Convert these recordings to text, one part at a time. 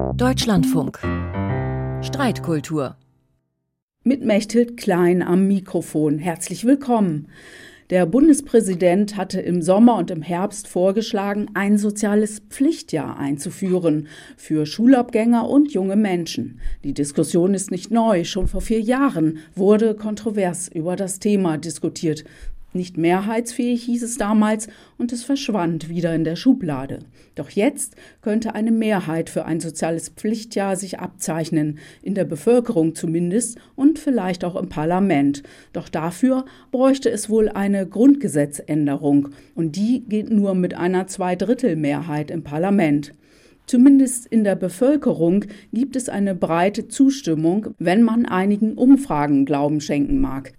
Deutschlandfunk. Streitkultur. Mit Mechthild Klein am Mikrofon. Herzlich willkommen. Der Bundespräsident hatte im Sommer und im Herbst vorgeschlagen, ein soziales Pflichtjahr einzuführen für Schulabgänger und junge Menschen. Die Diskussion ist nicht neu. Schon vor vier Jahren wurde kontrovers über das Thema diskutiert. Nicht mehrheitsfähig hieß es damals und es verschwand wieder in der Schublade. Doch jetzt könnte eine Mehrheit für ein soziales Pflichtjahr sich abzeichnen, in der Bevölkerung zumindest und vielleicht auch im Parlament. Doch dafür bräuchte es wohl eine Grundgesetzänderung und die geht nur mit einer Zweidrittelmehrheit im Parlament. Zumindest in der Bevölkerung gibt es eine breite Zustimmung, wenn man einigen Umfragen Glauben schenken mag.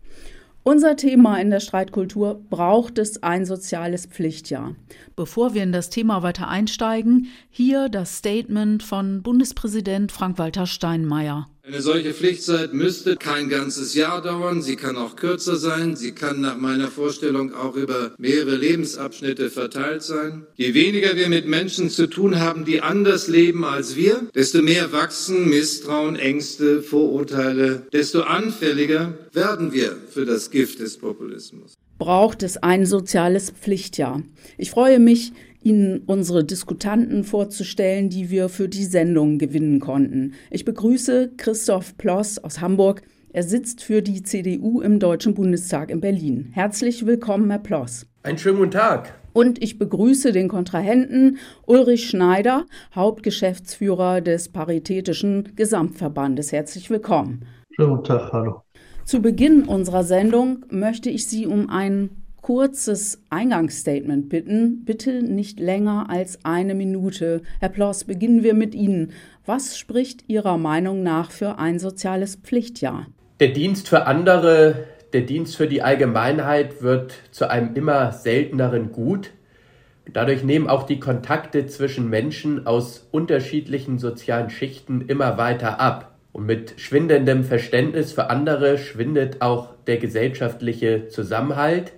Unser Thema in der Streitkultur braucht es ein soziales Pflichtjahr. Bevor wir in das Thema weiter einsteigen, hier das Statement von Bundespräsident Frank-Walter Steinmeier. Eine solche Pflichtzeit müsste kein ganzes Jahr dauern. Sie kann auch kürzer sein. Sie kann nach meiner Vorstellung auch über mehrere Lebensabschnitte verteilt sein. Je weniger wir mit Menschen zu tun haben, die anders leben als wir, desto mehr wachsen Misstrauen, Ängste, Vorurteile, desto anfälliger werden wir für das Gift des Populismus. Braucht es ein soziales Pflichtjahr? Ich freue mich, Ihnen unsere Diskutanten vorzustellen, die wir für die Sendung gewinnen konnten. Ich begrüße Christoph Ploss aus Hamburg. Er sitzt für die CDU im Deutschen Bundestag in Berlin. Herzlich willkommen, Herr Ploss. Einen schönen guten Tag. Und ich begrüße den Kontrahenten Ulrich Schneider, Hauptgeschäftsführer des Paritätischen Gesamtverbandes. Herzlich willkommen. Schönen guten Tag, hallo. Zu Beginn unserer Sendung möchte ich Sie um einen kurzes Eingangsstatement bitten. Bitte nicht länger als eine Minute. Herr Ploss, beginnen wir mit Ihnen. Was spricht Ihrer Meinung nach für ein soziales Pflichtjahr? Der Dienst für andere, der Dienst für die Allgemeinheit wird zu einem immer selteneren Gut. Dadurch nehmen auch die Kontakte zwischen Menschen aus unterschiedlichen sozialen Schichten immer weiter ab. Und mit schwindendem Verständnis für andere schwindet auch der gesellschaftliche Zusammenhalt.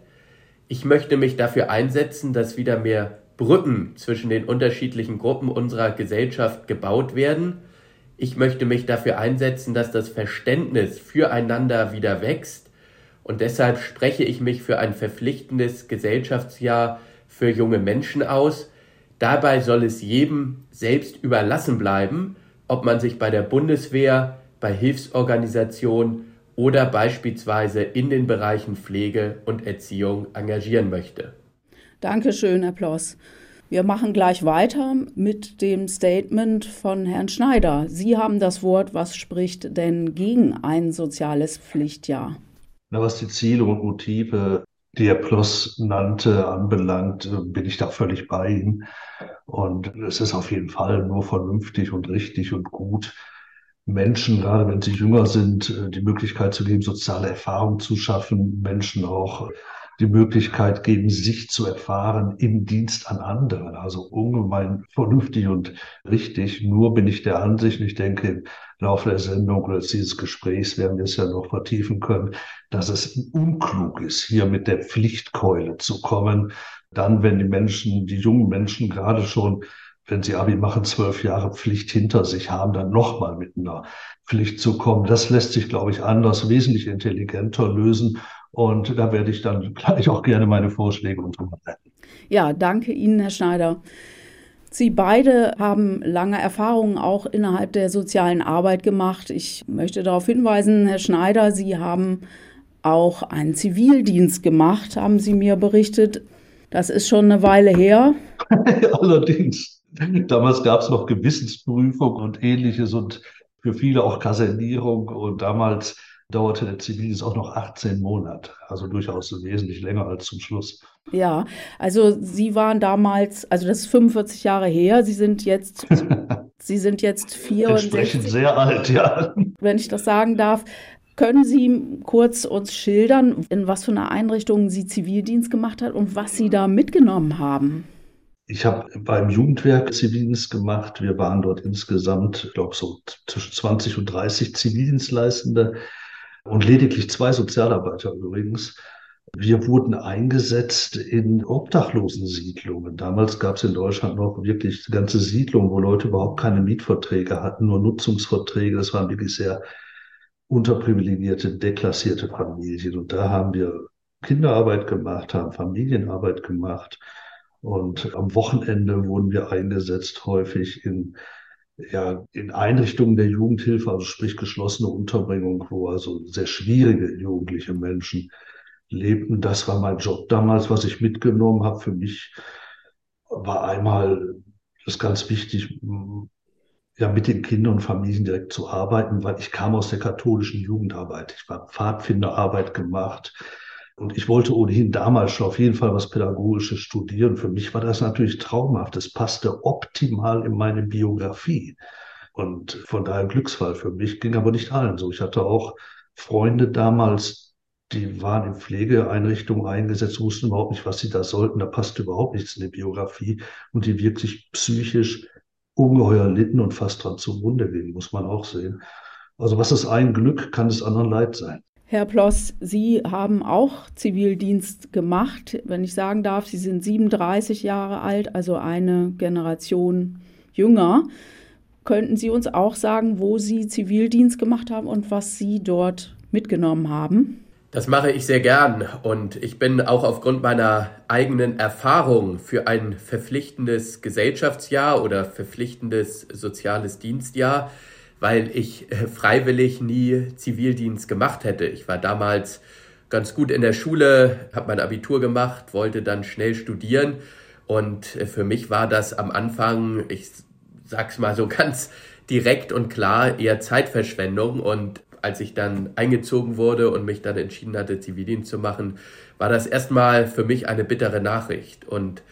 Ich möchte mich dafür einsetzen, dass wieder mehr Brücken zwischen den unterschiedlichen Gruppen unserer Gesellschaft gebaut werden. Ich möchte mich dafür einsetzen, dass das Verständnis füreinander wieder wächst. Und deshalb spreche ich mich für ein verpflichtendes Gesellschaftsjahr für junge Menschen aus. Dabei soll es jedem selbst überlassen bleiben, ob man sich bei der Bundeswehr, bei Hilfsorganisationen oder beispielsweise in den Bereichen Pflege und Erziehung engagieren möchte. Dankeschön, Herr Ploss. Wir machen gleich weiter mit dem Statement von Herrn Schneider. Sie haben das Wort. Was spricht denn gegen ein soziales Pflichtjahr? Na, was die Ziele und Motive, die Herr Ploss nannte, anbelangt, bin ich da völlig bei ihm. Und es ist auf jeden Fall nur vernünftig und richtig und gut, Menschen, gerade wenn sie jünger sind, äh, die Möglichkeit zu geben, soziale Erfahrungen zu schaffen, Menschen auch die Möglichkeit geben, sich zu erfahren im Dienst an anderen. Also ungemein vernünftig und richtig. Nur bin ich der Ansicht, ich denke, im Laufe der Sendung oder dieses Gesprächs werden wir es ja noch vertiefen können, dass es unklug ist, hier mit der Pflichtkeule zu kommen. Dann, wenn die Menschen, die jungen Menschen gerade schon wenn sie Abi machen, zwölf Jahre Pflicht hinter sich haben, dann nochmal mit einer Pflicht zu kommen. Das lässt sich, glaube ich, anders, wesentlich intelligenter lösen. Und da werde ich dann gleich auch gerne meine Vorschläge unterbreiten. Ja, danke Ihnen, Herr Schneider. Sie beide haben lange Erfahrungen auch innerhalb der sozialen Arbeit gemacht. Ich möchte darauf hinweisen, Herr Schneider, Sie haben auch einen Zivildienst gemacht, haben Sie mir berichtet. Das ist schon eine Weile her. Allerdings. Damals gab es noch Gewissensprüfung und ähnliches und für viele auch Kasernierung. Und damals dauerte der Zivildienst auch noch 18 Monate, also durchaus wesentlich länger als zum Schluss. Ja, also Sie waren damals, also das ist 45 Jahre her, Sie sind jetzt, Sie sind jetzt 64. Entsprechend sehr alt, ja. Wenn ich das sagen darf. Können Sie kurz uns schildern, in was für einer Einrichtung Sie Zivildienst gemacht hat und was Sie da mitgenommen haben? Ich habe beim Jugendwerk Zivildienst gemacht. Wir waren dort insgesamt, ich glaube, so zwischen 20 und 30 Zivildienstleistende und lediglich zwei Sozialarbeiter übrigens. Wir wurden eingesetzt in Obdachlosensiedlungen. Damals gab es in Deutschland noch wirklich ganze Siedlungen, wo Leute überhaupt keine Mietverträge hatten, nur Nutzungsverträge. Das waren wirklich sehr unterprivilegierte, deklassierte Familien. Und da haben wir Kinderarbeit gemacht, haben Familienarbeit gemacht. Und am Wochenende wurden wir eingesetzt, häufig in, ja, in Einrichtungen der Jugendhilfe, also sprich geschlossene Unterbringung, wo also sehr schwierige jugendliche Menschen lebten. Das war mein Job damals, was ich mitgenommen habe. Für mich war einmal das ganz wichtig, ja, mit den Kindern und Familien direkt zu arbeiten, weil ich kam aus der katholischen Jugendarbeit. Ich war Pfadfinderarbeit gemacht. Und ich wollte ohnehin damals schon auf jeden Fall was Pädagogisches studieren. Für mich war das natürlich traumhaft. Es passte optimal in meine Biografie. Und von daher Glücksfall für mich, ging aber nicht allen so. Ich hatte auch Freunde damals, die waren in Pflegeeinrichtungen eingesetzt, wussten überhaupt nicht, was sie da sollten. Da passte überhaupt nichts in die Biografie und die wirklich psychisch ungeheuer litten und fast dran zugrunde gingen, muss man auch sehen. Also was ist ein Glück, kann es anderen Leid sein. Herr Ploss, Sie haben auch Zivildienst gemacht. Wenn ich sagen darf, Sie sind 37 Jahre alt, also eine Generation jünger. Könnten Sie uns auch sagen, wo Sie Zivildienst gemacht haben und was Sie dort mitgenommen haben? Das mache ich sehr gern und ich bin auch aufgrund meiner eigenen Erfahrung für ein verpflichtendes Gesellschaftsjahr oder verpflichtendes soziales Dienstjahr, weil ich äh, freiwillig nie Zivildienst gemacht hätte. Ich war damals ganz gut in der Schule, habe mein Abitur gemacht, wollte dann schnell studieren und äh, für mich war das am Anfang, ich sag's mal so ganz direkt und klar, eher Zeitverschwendung und als ich dann eingezogen wurde und mich dann entschieden hatte, Zivildienst zu machen, war das erstmal für mich eine bittere Nachricht. Und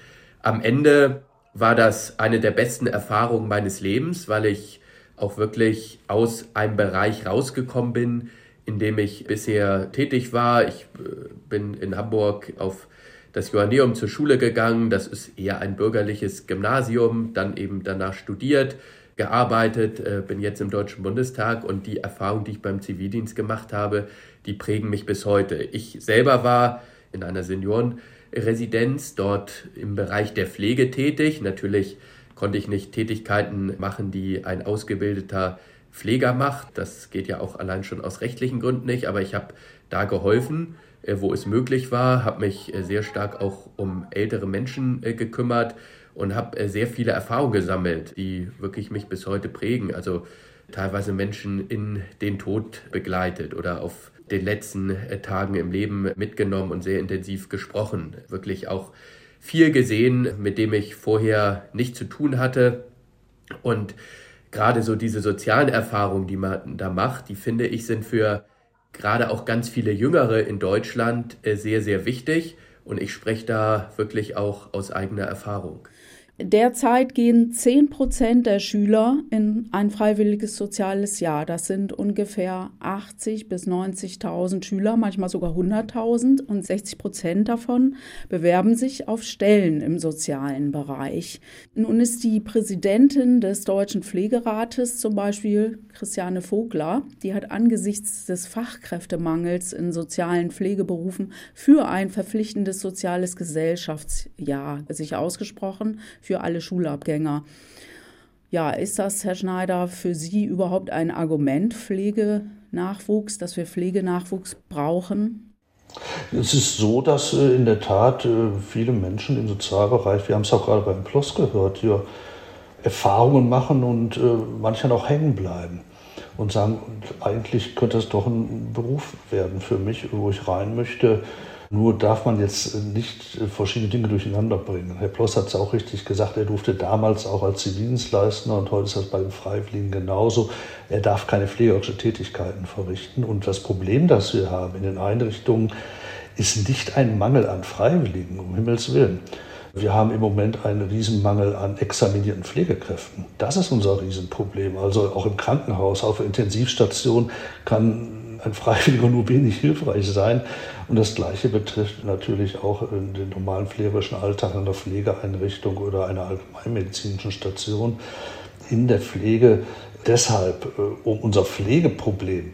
am Ende war das eine der besten Erfahrungen meines Lebens, weil ich auch wirklich aus einem Bereich rausgekommen bin, in dem ich bisher tätig war. Ich äh, bin in Hamburg auf das Johanneum zur Schule gegangen. Das ist eher ein bürgerliches Gymnasium, dann eben danach studiert, gearbeitet, äh, bin jetzt im Deutschen Bundestag und die Erfahrungen, die ich beim Zivildienst gemacht habe, die prägen mich bis heute. Ich selber war in einer Seniorenresidenz dort im Bereich der Pflege tätig. Natürlich konnte ich nicht Tätigkeiten machen, die ein ausgebildeter Pfleger macht. Das geht ja auch allein schon aus rechtlichen Gründen nicht, aber ich habe da geholfen, äh, wo es möglich war, habe mich äh, sehr stark auch um ältere Menschen gekümmert und habe äh, sehr viele Erfahrungen gesammelt, die wirklich mich bis heute prägen. Also teilweise Menschen in den Tod begleitet oder auf den letzten äh, Tagen im Leben mitgenommen und sehr intensiv gesprochen. Wirklich auch viel gesehen, mit dem ich vorher nichts zu tun hatte. Und gerade so diese sozialen Erfahrungen, die man da macht, die finde ich sind für gerade auch ganz viele Jüngere in Deutschland äh, sehr, sehr wichtig. Und ich spreche da wirklich auch aus eigener Erfahrung. Derzeit gehen 10 Prozent der Schüler in ein freiwilliges soziales Jahr. Das sind ungefähr 80 bis 90.000 Schüler, manchmal sogar 100.000. Und 60 Prozent davon bewerben sich auf Stellen im sozialen Bereich. Nun ist die Präsidentin des Deutschen Pflegerates zum Beispiel Christiane Vogler, die hat angesichts des Fachkräftemangels in sozialen Pflegeberufen für ein verpflichtendes soziales Gesellschaftsjahr sich ausgesprochen für alle Schulabgänger. Ja, ist das, Herr Schneider, für Sie überhaupt ein Argument, Pflegenachwuchs, dass wir Pflegenachwuchs brauchen? Es ist so, dass äh, in der Tat äh, viele Menschen im Sozialbereich, wir haben es auch gerade beim Plus gehört, hier Erfahrungen machen und äh, manchmal auch hängen bleiben und sagen, eigentlich könnte es doch ein Beruf werden für mich, wo ich rein möchte. Nur darf man jetzt nicht verschiedene Dinge durcheinander bringen. Herr Ploss hat es auch richtig gesagt, er durfte damals auch als Zivildienstleister und heute ist das bei den Freiwilligen genauso. Er darf keine pflegerische Tätigkeiten verrichten. Und das Problem, das wir haben in den Einrichtungen, ist nicht ein Mangel an Freiwilligen, um Himmels Willen. Wir haben im Moment einen Riesenmangel an examinierten Pflegekräften. Das ist unser Riesenproblem. Also auch im Krankenhaus, auf der Intensivstation kann ein Freiwilliger nur wenig hilfreich sein. Und das Gleiche betrifft natürlich auch den normalen pflegerischen Alltag in der Pflegeeinrichtung oder einer allgemeinmedizinischen Station. In der Pflege deshalb, äh, um unser Pflegeproblem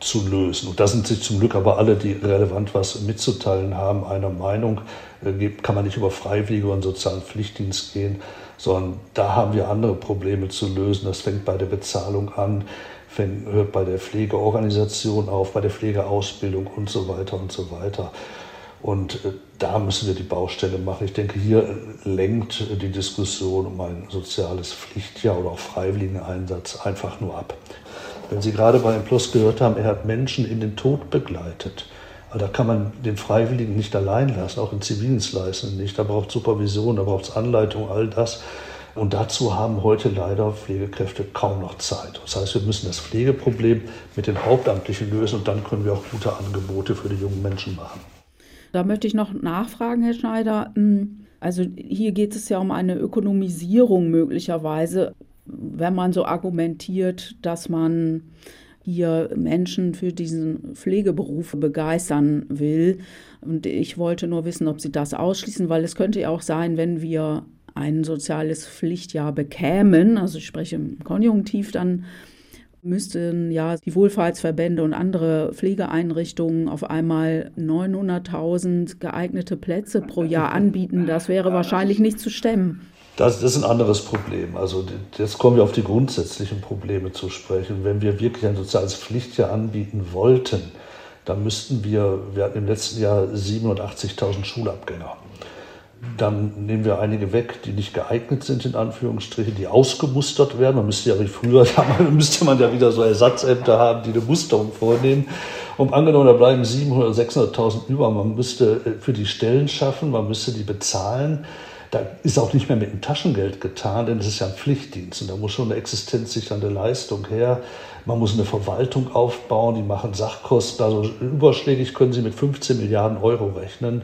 zu lösen. Und da sind sich zum Glück aber alle, die relevant was mitzuteilen haben, einer Meinung. Äh, kann man nicht über Freiwillige und sozialen Pflichtdienst gehen, sondern da haben wir andere Probleme zu lösen. Das fängt bei der Bezahlung an, fängt, hört bei der Pflegeorganisation auf, bei der Pflegeausbildung und so weiter und so weiter. Und äh, da müssen wir die Baustelle machen. Ich denke, hier lenkt die Diskussion um ein soziales Pflichtjahr oder auch Freiwilligeneinsatz einfach nur ab. Wenn Sie gerade bei Plus gehört haben, er hat Menschen in den Tod begleitet. Da kann man den Freiwilligen nicht allein lassen, auch in Zivildienstleistungen nicht. Da braucht es Supervision, da braucht es Anleitung, all das. Und dazu haben heute leider Pflegekräfte kaum noch Zeit. Das heißt, wir müssen das Pflegeproblem mit den Hauptamtlichen lösen und dann können wir auch gute Angebote für die jungen Menschen machen. Da möchte ich noch nachfragen, Herr Schneider. Hm, also hier geht es ja um eine Ökonomisierung möglicherweise wenn man so argumentiert, dass man hier Menschen für diesen Pflegeberuf begeistern will. Und ich wollte nur wissen, ob Sie das ausschließen, weil es könnte ja auch sein, wenn wir ein soziales Pflichtjahr bekämen, also ich spreche im Konjunktiv, dann müssten ja die Wohlfahrtsverbände und andere Pflegeeinrichtungen auf einmal 900.000 geeignete Plätze pro Jahr anbieten. Das wäre wahrscheinlich nicht zu stemmen. Das, ist ein anderes Problem. Also jetzt kommen wir auf die grundsätzlichen Probleme zu sprechen. Wenn wir wirklich ein soziales Pflichtjahr anbieten wollten, dann müssten wir, wir hatten im letzten Jahr 87.000 Schulabgänger. Dann nehmen wir einige weg, die nicht geeignet sind, in Anführungsstrichen, die ausgemustert werden. Man müsste ja wie früher, damals müsste man ja wieder so Ersatzämter haben, die eine Musterung vornehmen. Und angenommen, da bleiben 700.000 oder 600.000 über. Man müsste äh, für die Stellen schaffen, man müsste die bezahlen. Da ist auch nicht mehr mit dem Taschengeld getan, denn es ist ja ein Pflichtdienst und da muss schon eine existenzsichernde Leistung her. Man muss eine Verwaltung aufbauen, die machen Sachkosten. Also überschlägig können Sie mit 15 Milliarden Euro rechnen,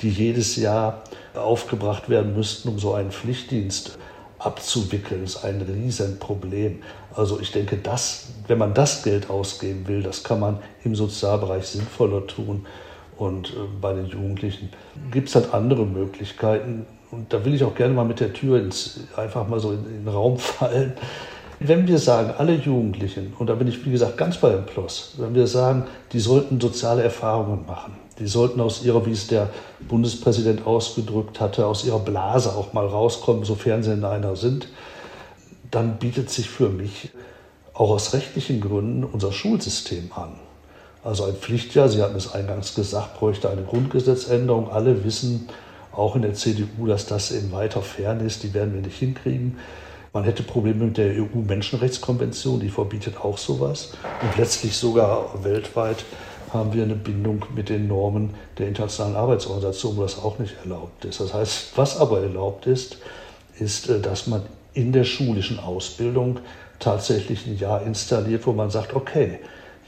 die jedes Jahr aufgebracht werden müssten, um so einen Pflichtdienst abzuwickeln. Ist ein Riesenproblem. Also ich denke, das, wenn man das Geld ausgeben will, das kann man im Sozialbereich sinnvoller tun. Und äh, bei den Jugendlichen gibt es halt andere Möglichkeiten. Und da will ich auch gerne mal mit der Tür ins, einfach mal so in, in den Raum fallen. Wenn wir sagen, alle Jugendlichen, und da bin ich wie gesagt ganz bei dem Plus, wenn wir sagen, die sollten soziale Erfahrungen machen, die sollten aus ihrer, wie es der Bundespräsident ausgedrückt hatte, aus ihrer Blase auch mal rauskommen, sofern sie in einer sind, dann bietet sich für mich auch aus rechtlichen Gründen unser Schulsystem an. Also ein Pflichtjahr, Sie hatten es eingangs gesagt, bräuchte eine Grundgesetzänderung. Alle wissen, auch in der CDU, dass das in weiter Ferne ist. Die werden wir nicht hinkriegen. Man hätte Probleme mit der EU-Menschenrechtskonvention, die verbietet auch sowas. Und letztlich sogar weltweit haben wir eine Bindung mit den Normen der Internationalen Arbeitsorganisation, wo das auch nicht erlaubt ist. Das heißt, was aber erlaubt ist, ist, äh, dass man in der schulischen Ausbildung tatsächlich ein Jahr installiert, wo man sagt, okay,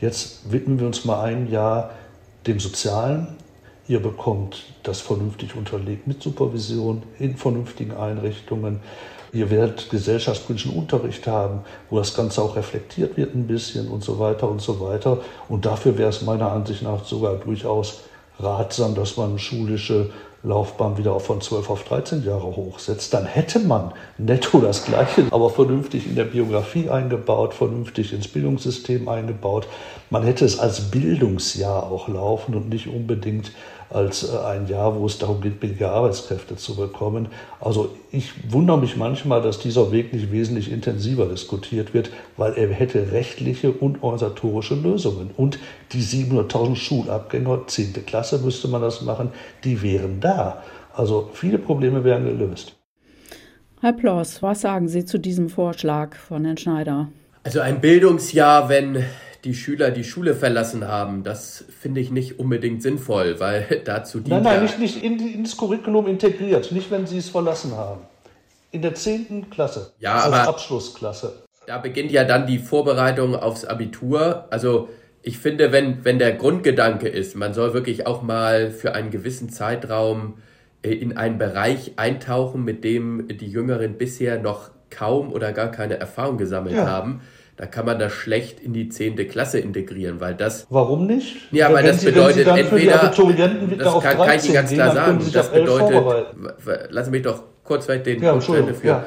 jetzt widmen wir uns mal ein Jahr dem Sozialen, Ihr bekommt das vernünftig unterlegt mit Supervision in vernünftigen Einrichtungen. Ihr werdet gesellschaftspolitischen Unterricht haben, wo das Ganze auch reflektiert wird ein bisschen und so weiter und so weiter. Und dafür wäre es meiner Ansicht nach sogar durchaus ratsam, dass man schulische Laufbahn wieder von 12 auf 13 Jahre hochsetzt, dann hätte man netto das Gleiche, aber vernünftig in der Biografie eingebaut, vernünftig ins Bildungssystem eingebaut. Man hätte es als Bildungsjahr auch laufen und nicht unbedingt als äh, ein Jahr, wo es darum geht, billige Arbeitskräfte zu bekommen. Also ich wundere mich manchmal, dass dieser Weg nicht wesentlich intensiver diskutiert wird, weil er hätte rechtliche und organisatorische Lösungen. Und die 700.000 Schulabgänger, 10. Klasse müsste man das machen, die wären da. Also viele Probleme wären gelöst. Herr Ploss, was sagen Sie zu diesem Vorschlag von Herrn Schneider? Also ein Bildungsjahr, wenn die Schüler die Schule verlassen haben, das finde ich nicht unbedingt sinnvoll, weil dazu die. Nein, nein, nicht, nicht in, ins Curriculum integriert, nicht wenn sie es verlassen haben. In der 10. Klasse. Ja, als aber Abschlussklasse. Da beginnt ja dann die Vorbereitung aufs Abitur. Also ich finde, wenn, wenn der Grundgedanke ist, man soll wirklich auch mal für einen gewissen Zeitraum äh, in einen Bereich eintauchen, mit dem die Jüngeren bisher noch kaum oder gar keine Erfahrung gesammelt ja. haben da kann man das schlecht in die zehnte Klasse integrieren, weil das. Warum nicht? Ja, weil das Sie, bedeutet entweder. das kann, kann ich Ihnen ganz klar sagen. Das bedeutet, lassen Sie mich doch kurz vielleicht den ja, Punkt für. Ja.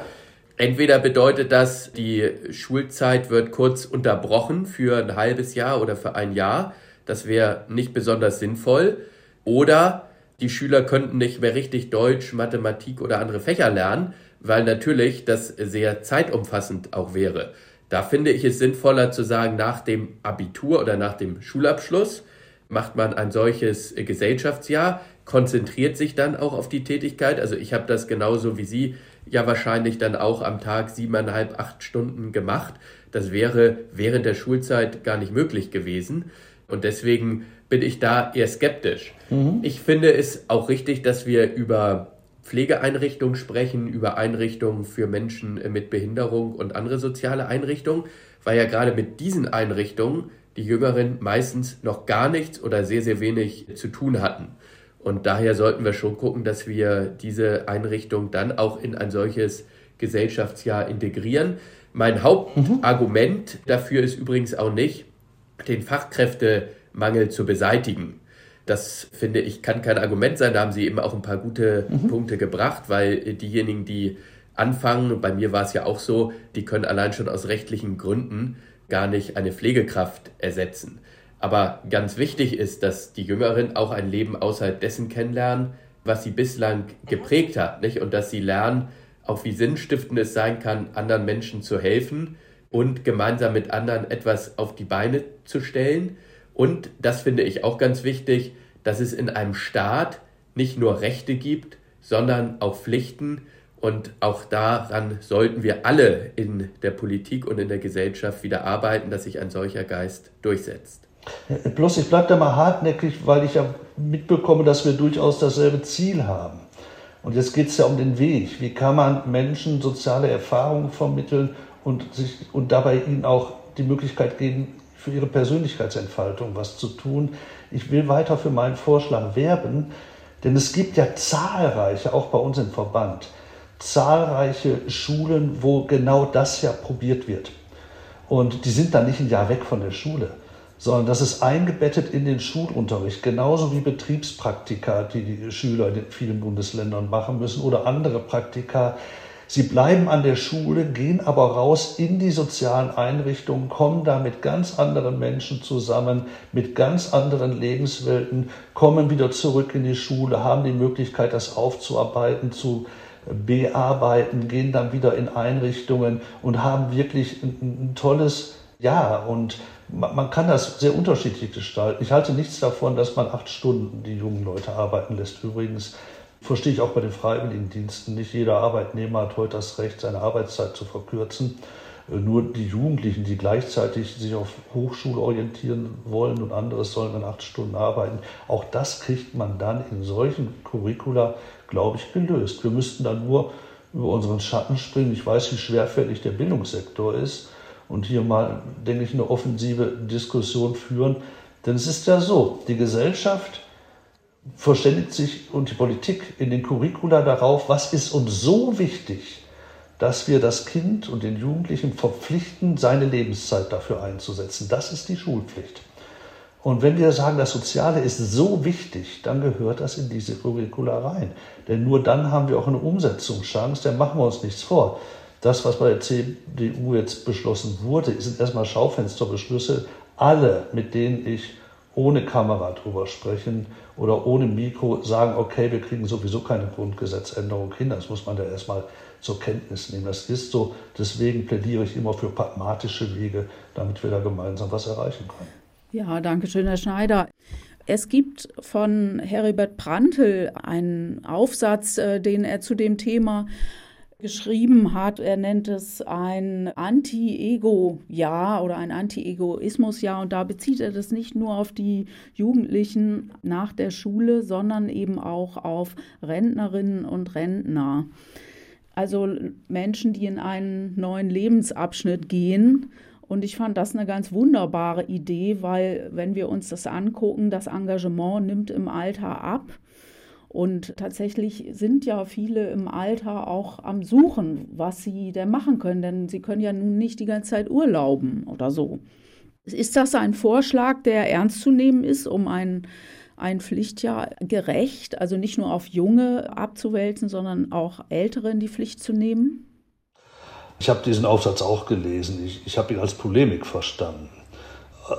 Entweder bedeutet das, die Schulzeit wird kurz unterbrochen für ein halbes Jahr oder für ein Jahr. Das wäre nicht besonders sinnvoll. Oder die Schüler könnten nicht mehr richtig Deutsch, Mathematik oder andere Fächer lernen, weil natürlich das sehr zeitumfassend auch wäre. Da finde ich es sinnvoller zu sagen, nach dem Abitur oder nach dem Schulabschluss macht man ein solches Gesellschaftsjahr, konzentriert sich dann auch auf die Tätigkeit. Also ich habe das genauso wie Sie ja wahrscheinlich dann auch am Tag siebeneinhalb, acht Stunden gemacht. Das wäre während der Schulzeit gar nicht möglich gewesen. Und deswegen bin ich da eher skeptisch. Mhm. Ich finde es auch richtig, dass wir über Pflegeeinrichtungen sprechen, über Einrichtungen für Menschen mit Behinderung und andere soziale Einrichtungen, weil ja gerade mit diesen Einrichtungen die Jüngeren meistens noch gar nichts oder sehr, sehr wenig zu tun hatten. Und daher sollten wir schon gucken, dass wir diese Einrichtung dann auch in ein solches Gesellschaftsjahr integrieren. Mein Hauptargument mhm. dafür ist übrigens auch nicht, den Fachkräftemangel zu beseitigen. Das finde ich kann kein Argument sein. Da haben Sie eben auch ein paar gute mhm. Punkte gebracht, weil diejenigen, die anfangen, bei mir war es ja auch so, die können allein schon aus rechtlichen Gründen gar nicht eine Pflegekraft ersetzen. Aber ganz wichtig ist, dass die Jüngeren auch ein Leben außerhalb dessen kennenlernen, was sie bislang geprägt hat, nicht? Und dass sie lernen, auch wie sinnstiftend es sein kann, anderen Menschen zu helfen und gemeinsam mit anderen etwas auf die Beine zu stellen. Und das finde ich auch ganz wichtig, dass es in einem Staat nicht nur Rechte gibt, sondern auch Pflichten. Und auch daran sollten wir alle in der Politik und in der Gesellschaft wieder arbeiten, dass sich ein solcher Geist durchsetzt. Bloß ich bleibe da mal hartnäckig, weil ich ja mitbekomme, dass wir durchaus dasselbe Ziel haben. Und jetzt geht es ja um den Weg. Wie kann man Menschen soziale Erfahrungen vermitteln und, sich, und dabei ihnen auch die Möglichkeit geben, für ihre Persönlichkeitsentfaltung was zu tun? Ich will weiter für meinen Vorschlag werben, denn es gibt ja zahlreiche, auch bei uns im Verband, zahlreiche Schulen, wo genau das ja probiert wird. Und die sind dann nicht ein Jahr weg von der Schule sondern das ist eingebettet in den Schulunterricht, genauso wie Betriebspraktika, die die Schüler in vielen Bundesländern machen müssen oder andere Praktika. Sie bleiben an der Schule, gehen aber raus in die sozialen Einrichtungen, kommen da mit ganz anderen Menschen zusammen, mit ganz anderen Lebenswelten, kommen wieder zurück in die Schule, haben die Möglichkeit, das aufzuarbeiten, zu bearbeiten, gehen dann wieder in Einrichtungen und haben wirklich ein, ein tolles Jahr. Und man kann das sehr unterschiedlich gestalten. Ich halte nichts davon, dass man acht Stunden die jungen Leute arbeiten lässt. Übrigens verstehe ich auch bei den Freiwilligendiensten, nicht jeder Arbeitnehmer hat heute das Recht, seine Arbeitszeit zu verkürzen. Äh, nur die Jugendlichen, die gleichzeitig sich auf Hochschule orientieren wollen und anderes sollen dann acht Stunden arbeiten, auch das kriegt man dann in solchen Curricula, glaube ich, gelöst. Wir müssten dann nur über unseren Schatten springen. Ich weiß, wie schwerfällig der Bildungssektor ist und hier mal, denke ich, eine offensive Diskussion führen. Denn es ist ja so, die Gesellschaft verständigt sich und die Politik in den Curricula darauf, was ist uns so wichtig, dass wir das Kind und den Jugendlichen verpflichten, seine Lebenszeit dafür einzusetzen. Das ist die Schulpflicht. Und wenn wir sagen, das Soziale ist so wichtig, dann gehört das in diese Curricula rein. Denn nur dann haben wir auch eine Umsetzungschance, dann machen wir uns nichts vor. Das, was bei der CDU jetzt beschlossen wurde, sind erstmal Schaufensterbeschlüsse. Alle, mit denen ich ohne Kamera drüber sprechen oder ohne Mikro sagen, okay, wir kriegen sowieso keine Grundgesetzänderung hin. Das muss man ja erstmal zur Kenntnis nehmen. Das ist so. Deswegen plädiere ich immer für pragmatische Wege, damit wir da gemeinsam was erreichen können. Ja, danke schön, Herr Schneider. Es gibt von Heribert Prantl einen Aufsatz, äh, den er zu dem Thema geschrieben hat. Er nennt es ein Anti-Ego-Jahr oder ein Anti-Egoismus-Jahr. Und da bezieht er das nicht nur auf die Jugendlichen nach der Schule, sondern eben auch auf Rentnerinnen und Rentner. Also Menschen, die in einen neuen Lebensabschnitt gehen. Und ich fand das eine ganz wunderbare Idee, weil wenn wir uns das angucken, das Engagement nimmt im Alter ab. Und tatsächlich sind ja viele im Alter auch am Suchen, was sie denn machen können, denn sie können ja nun nicht die ganze Zeit urlauben oder so. Ist das ein Vorschlag, der ernst zu nehmen ist, um ein, ein Pflichtjahr gerecht, also nicht nur auf Junge abzuwälzen, sondern auch Älteren die Pflicht zu nehmen? Ich habe diesen Aufsatz auch gelesen. Ich, ich habe ihn als Polemik verstanden.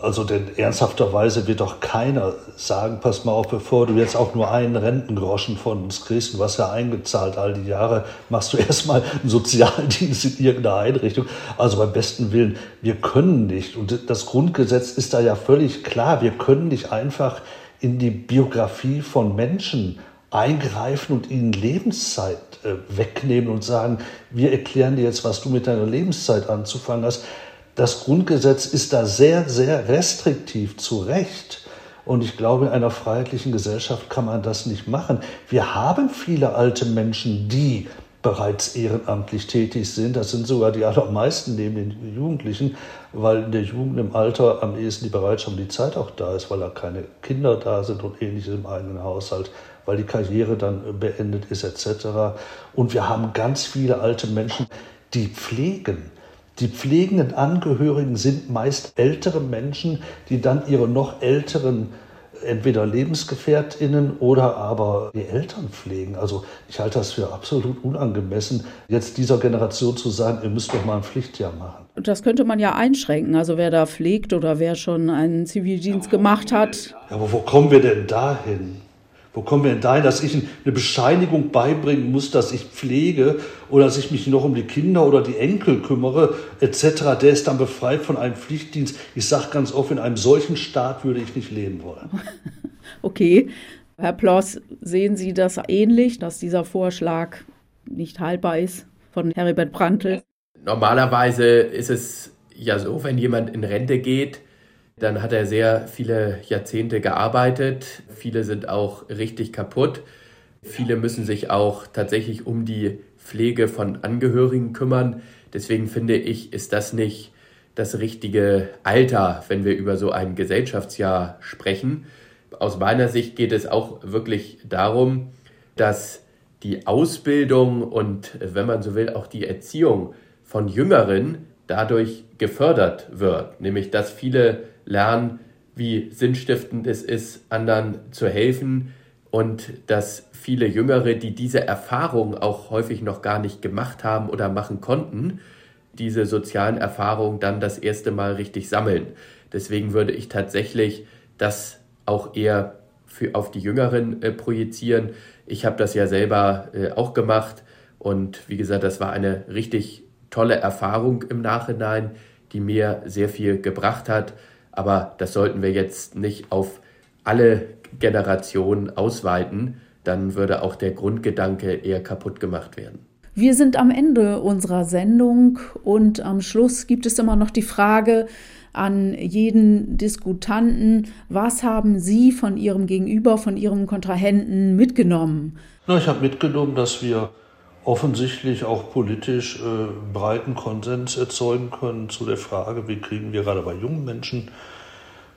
Also denn ernsthafterweise wird doch keiner sagen, pass mal auf, bevor du jetzt auch nur einen Rentengroschen von uns kriegst, hast ja eingezahlt all die Jahre, machst du erstmal einen Sozialdienst in irgendeiner Einrichtung. Also beim besten Willen, wir können nicht, und das Grundgesetz ist da ja völlig klar, wir können nicht einfach in die Biografie von Menschen eingreifen und ihnen Lebenszeit äh, wegnehmen und sagen, wir erklären dir jetzt, was du mit deiner Lebenszeit anzufangen hast. Das Grundgesetz ist da sehr, sehr restriktiv zu Recht. Und ich glaube, in einer freiheitlichen Gesellschaft kann man das nicht machen. Wir haben viele alte Menschen, die bereits ehrenamtlich tätig sind. Das sind sogar die allermeisten neben den Jugendlichen, weil in der Jugend im Alter am ehesten die Bereitschaft und die Zeit auch da ist, weil da keine Kinder da sind und ähnliches im eigenen Haushalt, weil die Karriere dann beendet ist etc. Und wir haben ganz viele alte Menschen, die pflegen. Die pflegenden Angehörigen sind meist ältere Menschen, die dann ihre noch älteren entweder Lebensgefährtinnen oder aber die Eltern pflegen. Also ich halte das für absolut unangemessen, jetzt dieser Generation zu sagen, ihr müsst doch mal ein Pflichtjahr machen. Das könnte man ja einschränken. Also wer da pflegt oder wer schon einen Zivildienst gemacht hat. Ja, aber wo kommen wir denn dahin? Wo kommen wir denn dahin, dass ich eine Bescheinigung beibringen muss, dass ich pflege oder dass ich mich noch um die Kinder oder die Enkel kümmere, etc. Der ist dann befreit von einem Pflichtdienst. Ich sage ganz offen, in einem solchen Staat würde ich nicht leben wollen. Okay. Herr Ploss, sehen Sie das ähnlich, dass dieser Vorschlag nicht haltbar ist von Heribert Brandl? Normalerweise ist es ja so, wenn jemand in Rente geht, dann hat er sehr viele Jahrzehnte gearbeitet. Viele sind auch richtig kaputt. Viele müssen sich auch tatsächlich um die Pflege von Angehörigen kümmern. Deswegen finde ich, ist das nicht das richtige Alter, wenn wir über so ein Gesellschaftsjahr sprechen. Aus meiner Sicht geht es auch wirklich darum, dass die Ausbildung und, wenn man so will, auch die Erziehung von Jüngeren dadurch gefördert wird. Nämlich, dass viele lernen, wie sinnstiftend es ist, anderen zu helfen und dass viele Jüngere, die diese Erfahrung auch häufig noch gar nicht gemacht haben oder machen konnten, diese sozialen Erfahrungen dann das erste Mal richtig sammeln. Deswegen würde ich tatsächlich das auch eher für, auf die Jüngeren äh, projizieren. Ich habe das ja selber äh, auch gemacht und wie gesagt, das war eine richtig tolle Erfahrung im Nachhinein, die mir sehr viel gebracht hat. Aber das sollten wir jetzt nicht auf alle Generationen ausweiten. Dann würde auch der Grundgedanke eher kaputt gemacht werden. Wir sind am Ende unserer Sendung und am Schluss gibt es immer noch die Frage an jeden Diskutanten, was haben Sie von Ihrem Gegenüber, von Ihrem Kontrahenten mitgenommen? Na, ich habe mitgenommen, dass wir offensichtlich auch politisch äh, breiten Konsens erzeugen können zu der Frage, wie kriegen wir gerade bei jungen Menschen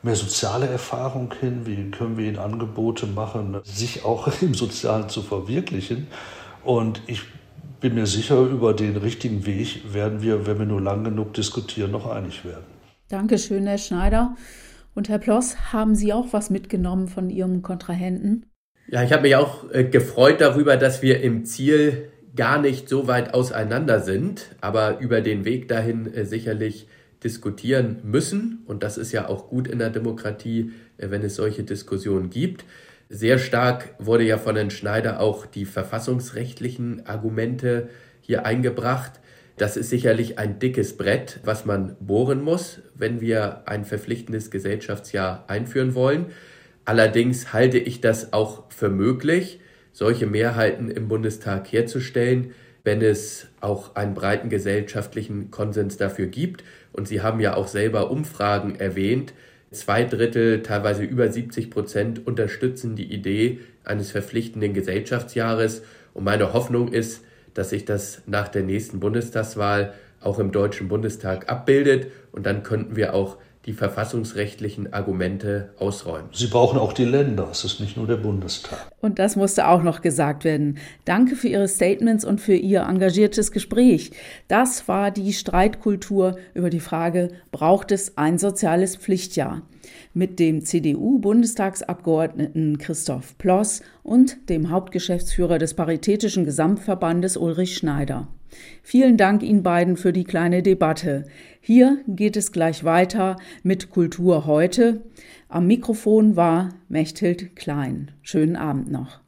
mehr soziale Erfahrung hin, wie können wir ihnen Angebote machen, sich auch im Sozialen zu verwirklichen. Und ich bin mir sicher, über den richtigen Weg werden wir, wenn wir nur lang genug diskutieren, noch einig werden. Dankeschön, Herr Schneider. Und Herr Ploss, haben Sie auch was mitgenommen von Ihrem Kontrahenten? Ja, ich habe mich auch äh, gefreut darüber, dass wir im Ziel gar nicht so weit auseinander sind, aber über den Weg dahin äh, sicherlich diskutieren müssen. Und das ist ja auch gut in der Demokratie, äh, wenn es solche Diskussionen gibt. Sehr stark wurde ja von Herrn Schneider auch die verfassungsrechtlichen Argumente hier eingebracht. Das ist sicherlich ein dickes Brett, was man bohren muss, wenn wir ein verpflichtendes Gesellschaftsjahr einführen wollen. Allerdings halte ich das auch für möglich solche Mehrheiten im Bundestag herzustellen, wenn es auch einen breiten gesellschaftlichen Konsens dafür gibt. Und Sie haben ja auch selber Umfragen erwähnt. Zwei Drittel, teilweise über 70 Prozent unterstützen die Idee eines verpflichtenden Gesellschaftsjahres. Und meine Hoffnung ist, dass sich das nach der nächsten Bundestagswahl auch im Deutschen Bundestag abbildet. Und dann könnten wir auch die verfassungsrechtlichen Argumente ausräumen. Sie brauchen auch die Länder, es ist nicht nur der Bundestag. Und das musste auch noch gesagt werden. Danke für Ihre Statements und für Ihr engagiertes Gespräch. Das war die Streitkultur über die Frage, braucht es ein soziales Pflichtjahr? Mit dem CDU-Bundestagsabgeordneten Christoph Ploss und dem Hauptgeschäftsführer des Paritätischen Gesamtverbandes Ulrich Schneider. Vielen Dank Ihnen beiden für die kleine Debatte. Hier geht es gleich weiter mit Kultur heute. Am Mikrofon war Mechthild Klein. Schönen Abend noch.